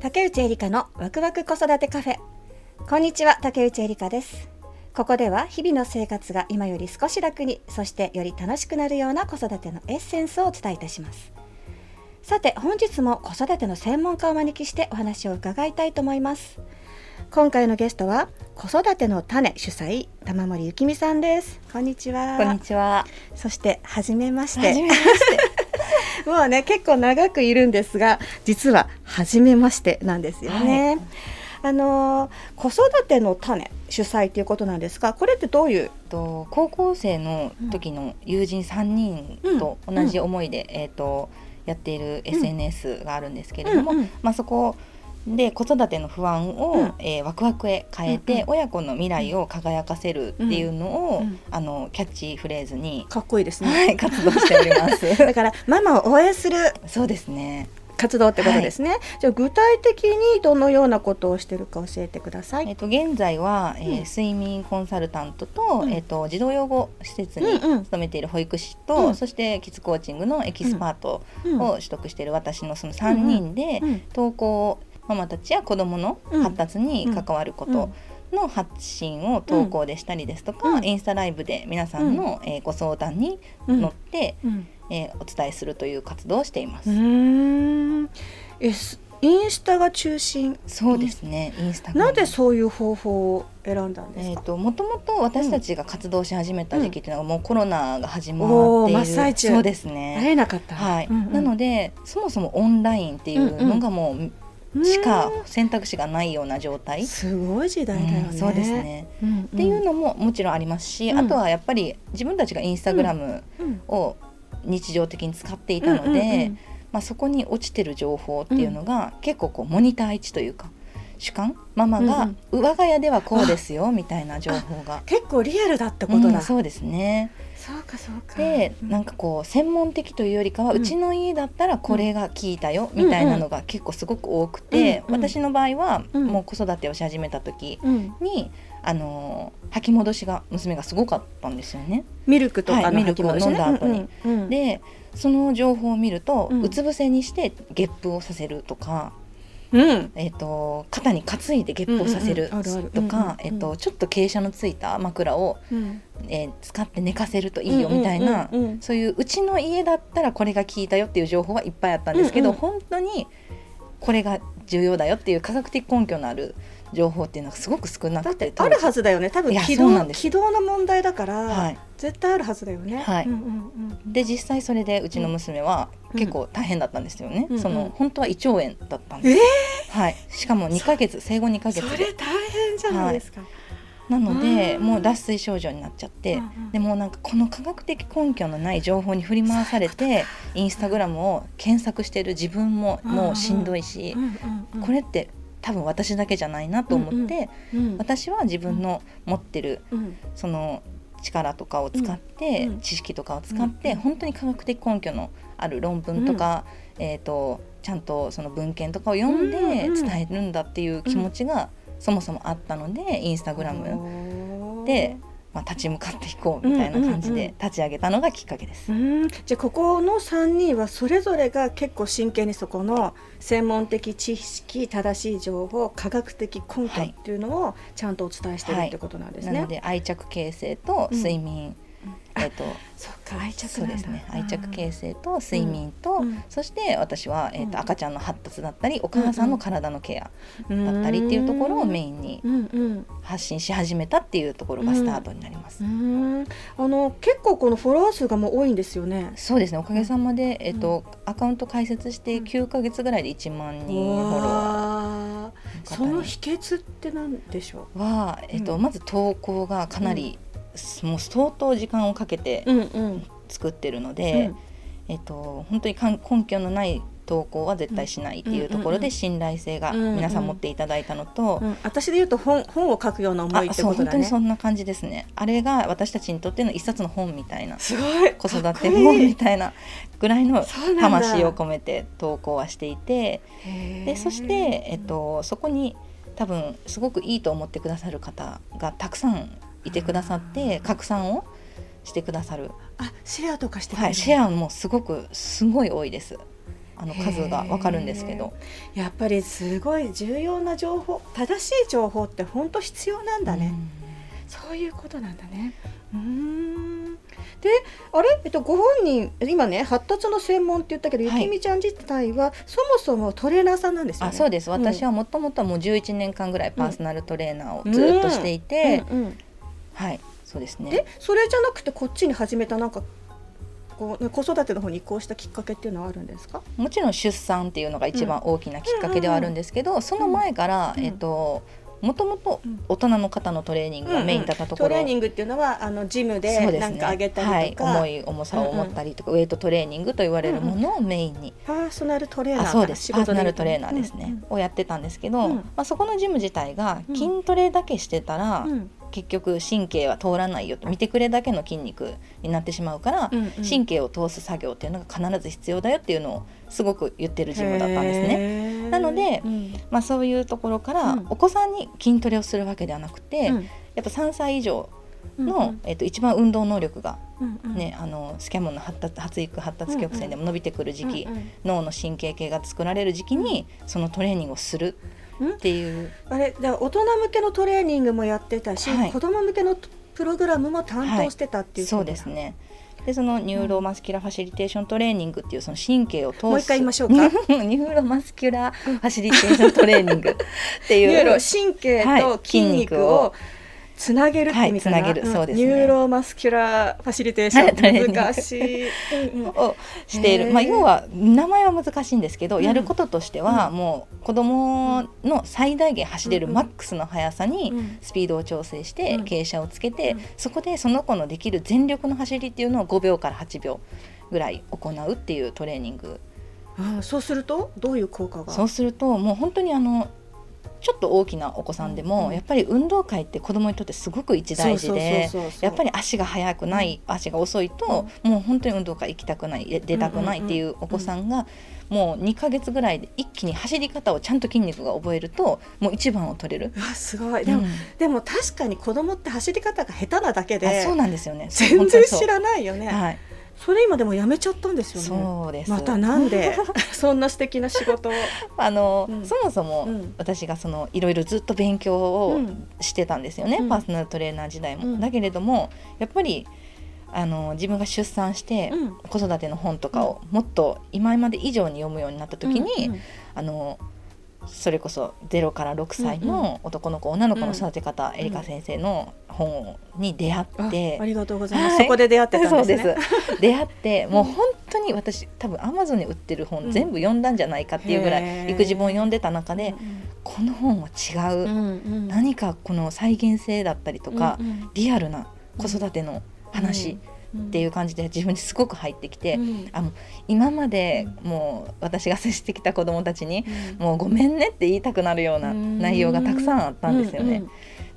竹内エリカのワクワク子育てカフェ。こんにちは竹内エリカです。ここでは日々の生活が今より少し楽にそしてより楽しくなるような子育てのエッセンスをお伝えいたします。さて本日も子育ての専門家をお招きしてお話を伺いたいと思います。今回のゲストは子育ての種主催玉森ゆきみさんです。こんにちは。こんにちは。そして初めまして。めまして。もうね結構長くいるんですが実は初めましてなんですよね。あのー子育ての種主催ということなんですがこれってどういう？と高校生の時の友人3人と同じ思いで、えっ、とやっている SNS があるんですけれども、うんうん。まあそこで子育ての不安を、うん。えーワクワクへ変えて、うんうん。親子の未来を輝かせるっていうのを、うん。うん。あのキャッチフレーズに、かっこいいですね。はい、活動しております。だからママを応援する。そうですね。活動ってことですね。じゃあ具体的にどのようなことをしてるか教えてください。えっと現在は、えーうん。睡眠コンサルタントと、うん。えっと児童養護施設にうんうん。勤めている保育士と、うん。そしてキッズコーチングのエキスパートうんを取得している私のその3人で、うん。登校ママたちや子どもの発達に関わることの発信を投稿でしたりですとか、うん。インスタライブで皆さんの、えーご相談に乗って、うん。えーお伝えするという活動をしています。インスタが中心？そうですね、インスタなぜそういう方法を選んだんですえー、か。ともともと私たちが活動し始めた時期っていうのがもうコロナが始まっている、真っ最中。そうです会ね。えなかった。はい、うんうん。なのでそもそもオンラインっていうのがもうしか選択肢がないような状態、すごい時代だよね。うんそうです。ね、うんうん、っていうのももちろんありますし、うん。あとはやっぱり自分たちがインスタグラムうんを日常的に使っていたので、まあ、そこに落ちてる情報っていうのが、結構こうモニター位置というか主観？ママが、我が家ではこうですよみたいな情報が。結構リアルだってことだ。うんそうですね。そうかそうか。で、うんなんかこう専門的というよりかは、ううんちの家だったらこれが効いたよ、みたいなのが結構すごく多くて、うんうん。私の場合は、うん。もう子育てをし始めた時うん、に、あのー吐き戻しが娘がすごかったんですよね。ミルクとかのはいミルクを飲んだ後に。うんうんうん。でその情報を見ると、ううんつ伏せにしてゲップをさせるとか、うん、えー、と肩に担いでゲップをさせるとか、ちょっと傾斜のついた枕を、うん、えー使って寝かせるといいよみたいな、そういううちの家だったらこれが効いたよっていう情報はいっぱいあったんですけど、本当にこれが重要だよっていう科学的根拠のある情報っていうのがすごく少なくててあるはずだよね。多分軌道そうなんです軌道の問題だから、はい。絶対あるはずだよね。はい。うんうんで実際それでうちの娘はうん。結構大変だったんですよね、うんそのうん。本当は胃腸炎だったんです、はい、しかも2ヶ月生後2ヶうん。月で。それ大変じゃないですか。なのでうん。もう脱水症状になっちゃって、うんうん。でもうなんかこの科学的根拠のない情報に振り回されてインスタグラムを検索してる自分ももうしんどいし、うんうんうんこれって多分私だけじゃないなと思って、うん私は自分の持ってるうん。その力とかを使って、うん知識とかを使って、うん本当に科学的根拠のある論文とか、えー、とちゃんとその文献とかを読んでうんうん。伝えるんだっていう気持ちがそもそもあったのでインスタグラムムで、まあ、立ち向かっていこうみたいな感じうんうんうん。で立ち上げたのがきっかけです。うん。じゃあここの3人はそれぞれが結構真剣にそこの専門的知識正しい情報科学的根拠っていうのをちゃんとお伝えしてるってことなんですね。なので愛着形成と睡眠、うんえっ、とそっか愛着ですね。愛着形成と睡眠と、うん。そして私は、えーとうん。赤ちゃんの発達だったりお母さんの体のケアだったりっていうところをメインにうんうん。発信し始めたっていうところがスタートになります。うんあの結構このフォロワー数がもう多いんですよね。そうですね。おかげさまで、えっとアカウント開設して9か月ぐらいで1万人フォロワわー。ーその秘訣ってなんでしょーは、えっとうん。まず投稿がかなり、もう相当時間をかけてう。うんうん。作ってるので、えっと、本当に根拠のない投稿は絶対しないっていうところで信頼性がうんうん。皆さん持っていただいたのと、うん。私で言うと本本を書くような思いってことだね。当にそんな感じですね。あれが私たちにとっての一冊の本みたいなすごい。子育て本みたいなぐらいの魂を込めて投稿はしていてでそして、えっと、そこに多分すごくいいと思ってくださる方がたくさんいてくださって拡散をしてくださる、あシェアとかしてはい、シェアもすごくすごい多いです。あの数がわかるんですけど。やっぱりすごい重要な情報。正しい情報って本当必要なんだね、そういうことなんだね。うーん。であれ、えっと、ご本人今ね発達の専門って言ったけど、はい。ゆきみちゃん自体はそもそもトレーナーさんなんですよね。あそうです。私はもともともう11年間ぐらいパーソナルトレーナーをずっとしていて、うんうんはいそうですね。でそれじゃなくてこっちに始めたなんかこう子育ての方に移行したきっかけっていうのはあるんですか？もちろん出産っていうのが一番大きなきっかけではあるんですけど、その前から、うん。えっともともとうん。大人の方のトレーニングがメインだったところ、トレーニングっていうのはあのジムでですなんか上げたりとか、はい、重い重さを持ったりとか、ウエイトトレーニングと言われるものをメインに、パーソナルトレーナーそうです。仕パーソナルトレーナーですね、をやってたんですけど、うん。まあ、そこのジム自体がうん筋トレだけしてたら、うん結局神経は通らないよと見てくれだけの筋肉になってしまうから、うんうん。神経を通す作業っていうのが必ず必要だよっていうのをすごく言ってるジムだったんですね。ねなのでうん。まあ、そういうところから、うん。お子さんに筋トレをするわけではなくて、うん。やっぱ3歳以上の、うんえっと一番運動能力が、うんうん。ねあのスキャモンの発達発育発達曲線でも伸びてくる時期、うんうん脳の神経系が作られる時期にそのトレーニングをするっていう、あれで大人向けのトレーニングもやってたし、はい。子供向けのプログラムも担当してたっていうことそうですね。でその neuromuscular facilitation training っていうその神経を通すもう一回言いましょうか。 neuromuscular facilitation training っていう。neuro 神経と筋肉をつなげるはいつなげる。ん。そうですね。 neuromuscular facilitation、はいトレーニング難しい、をしている、まあ、要は名前は難しいんですけど、うん。やることとしては、うん。もう子供の最大限走れるうんマックスの速さにうんスピードを調整してうん。傾斜をつけて、うん。そこでその子のできる全力の走りっていうのを5秒から8秒ぐらい行うっていうトレーニング。ああそうするとどういう効果が？そうするともう本当にあのちょっと大きなお子さんでも、うんやっぱり運動会って子供にとってすごく一大事でやっぱり足が速くない、足が遅いと、もう本当に運動会行きたくないで出たくないっていうお子さんが、もう2ヶ月ぐらいで一気に走り方をちゃんと筋肉が覚えるともう一番を取れる。すごい。でも,、うん。でも確かに子供って走り方が下手なだけあでそうなんですよね。全然知らないよね、はい、それ今でもやめちゃったんですよね。そうです。またなんで？そんな素敵な仕事を、あの、うん。そもそもうん。私がそのいろいろずっと勉強をうんしてたんですよね、うん。パーソナルトレーナー時代も。うん。だけれどもやっぱりあの自分が出産して、うん。子育ての本とかをもっと今まで以上に読むようになった時に、あのそれこそ0から6歳の男の子、女の子の育て方、エリカ先生の本に出会あって。あ。りがとうございます、はい。そこで出会ってたんですね。そうです。出会ってもう本当に私多分アマゾンに売ってる本、うん。全部読んだんじゃないかっていうぐらい育児本読んでた中で、この本は違う、うんうん。何かこの再現性だったりとか、うんうん。リアルな子育ての話っていう感じで自分にすごく入ってきて、うん。あの今までもう私が接してきた子どもたちに、もうごめんねって言いたくなるような内容がたくさんあったんですよね。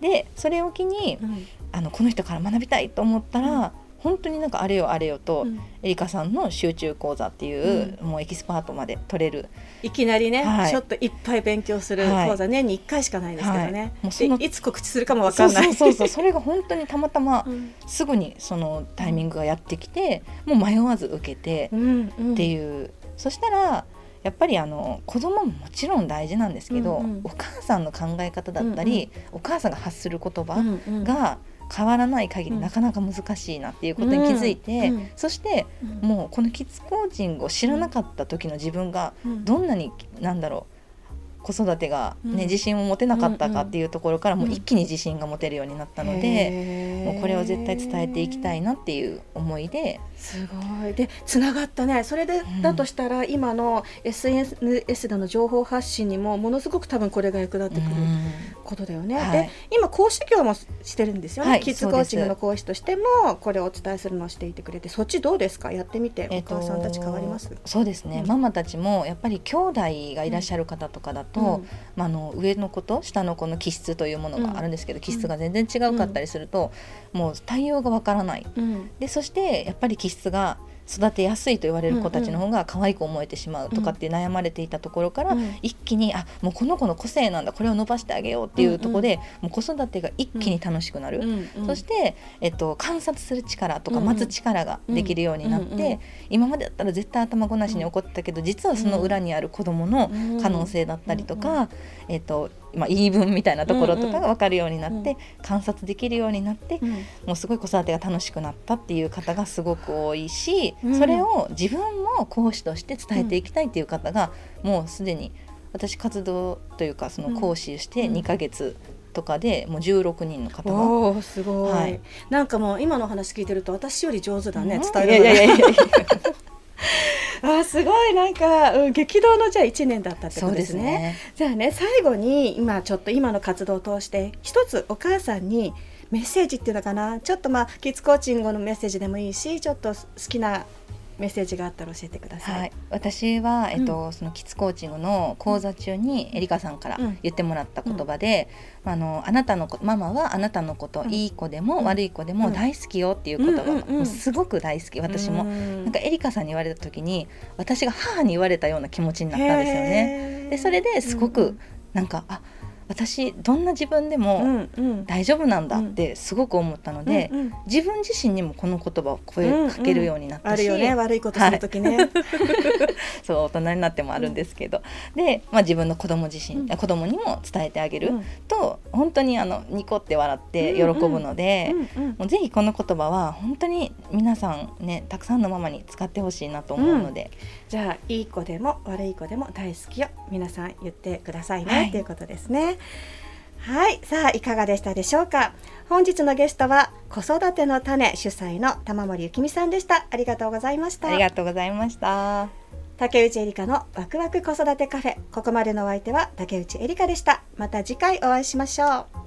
でそれを機にうんうんあのこの人から学びたいと思ったら、本当になんかあれよあれよと、うん。エリカさんの集中講座っていう、もうエキスパートまで取れる。いきなりね、はい。ちょっといっぱい勉強するはい。講座年に1回しかないですけどね、はい。もうそのでいつ告知するかもわそうかんない。そうそうそうそれが本当にたまたま うん。すぐにそのタイミングがやってきてもう迷わず受けてうんうん。っていう、そしたらやっぱりあの子供ももちろん大事なんですけど、うんうん。お母さんの考え方だったり、お母さんが発する言葉うんうん。が変わらない限りうん。なかなか難しいなっていうことに気づいて、そしてうん。もうこのキッズコーチングを知らなかった時の自分がうん。どんなになんだろう子育てが、ねうん。自信を持てなかったかっていうところからもううん。一気に自信が持てるようになったので、もうこれを絶対伝えていきたいなっていう思いで。すごい。でつながったね。それで、ん。だとしたら今の SNS での情報発信にもものすごく多分これが役立ってくることだよね、はい。で今講師業もしてるんですよね、はいキッズコーチングの講師としてもこれをお伝えするのをしていてくれて。そっちどうですか？やってみて、えっとお母さんたち変わります？そうですね、うん。ママたちもやっぱり兄弟がいらっしゃる方とかだと、うん。まあ、あの上の子と下の子の気質というものがあるんですけど、気質が全然違うかったりすると、もう対応がわからない。うん。でそしてやっぱり気質が育てやすいと言われる子たちの方が可愛く思えてしまうとかって悩まれていたところから、うん一気にあもうこの子の個性なんだこれを伸ばしてあげようっていうところで、もう子育てが一気に楽しくなる。うんそして、えっと、観察する力とか待つ力ができるようになって、今までだったら絶対頭ごなしに起こってたけど、実はその裏にある子どもの可能性だったりとか、えっとまあ、言い分みたいなところとかが分かるようになって、うん。観察できるようになって、うん。もうすごい子育てが楽しくなったっていう方がすごく多いし、うん。それを自分も講師として伝えていきたいっていう方が、もうすでに私活動というかその講師してうん。2ヶ月とかでもう16人の方が。おーすごい、はい。なんかもう今の話聞いてると私より上手だね、うん。伝えるのがあーすごいなんか、うん、激動のじゃあ1年だったってことですすね。じゃあね最後に今ちょっと今の活動を通して一つお母さんにメッセージっていうのかなちょっとまあキッズコーチングのメッセージでもいいしちょっと好きなメッセージがあったら教えてください。はい、私は、えっとそのキッズコーチングの講座中にエリカさんからうん。言ってもらった言葉で、あのあなたの子ママはあなたのこと、うん。いい子でも、うん。悪い子でうん。も大好きよっていう言葉が、すごく大好き私も。うん。なんかエリカさんに言われた時に私が母に言われたような気持ちになったんですよね。でそれですごくなんかあ私どんな自分でうもんうん。大丈夫なんだってすごく思ったので、うんうん。自分自身にもこの言葉を声かけるようになったし、あるよね悪いことするときね。そう大人になってもあるんですけど、で、まあ、自分の子供自身、うん。子供にも伝えてあげるうん。と、本当にあのニコって笑って喜ぶので、うんうん。もうぜひこの言葉は本当に皆さんねたくさんのママに使ってほしいなと思うので、じゃあいい子でも悪い子でも大好きよ。皆さん言ってくださいね、はい。ということですねはいさあいかがでしたでしょうか？本日のゲストは子育ての種主催の玉森ゆきみさんでした。ありがとうございました。ありがとうございました。竹内エリカのワクワク子育てカフェ。ここまでのお相手は竹内エリカでした。また次回お会いしましょう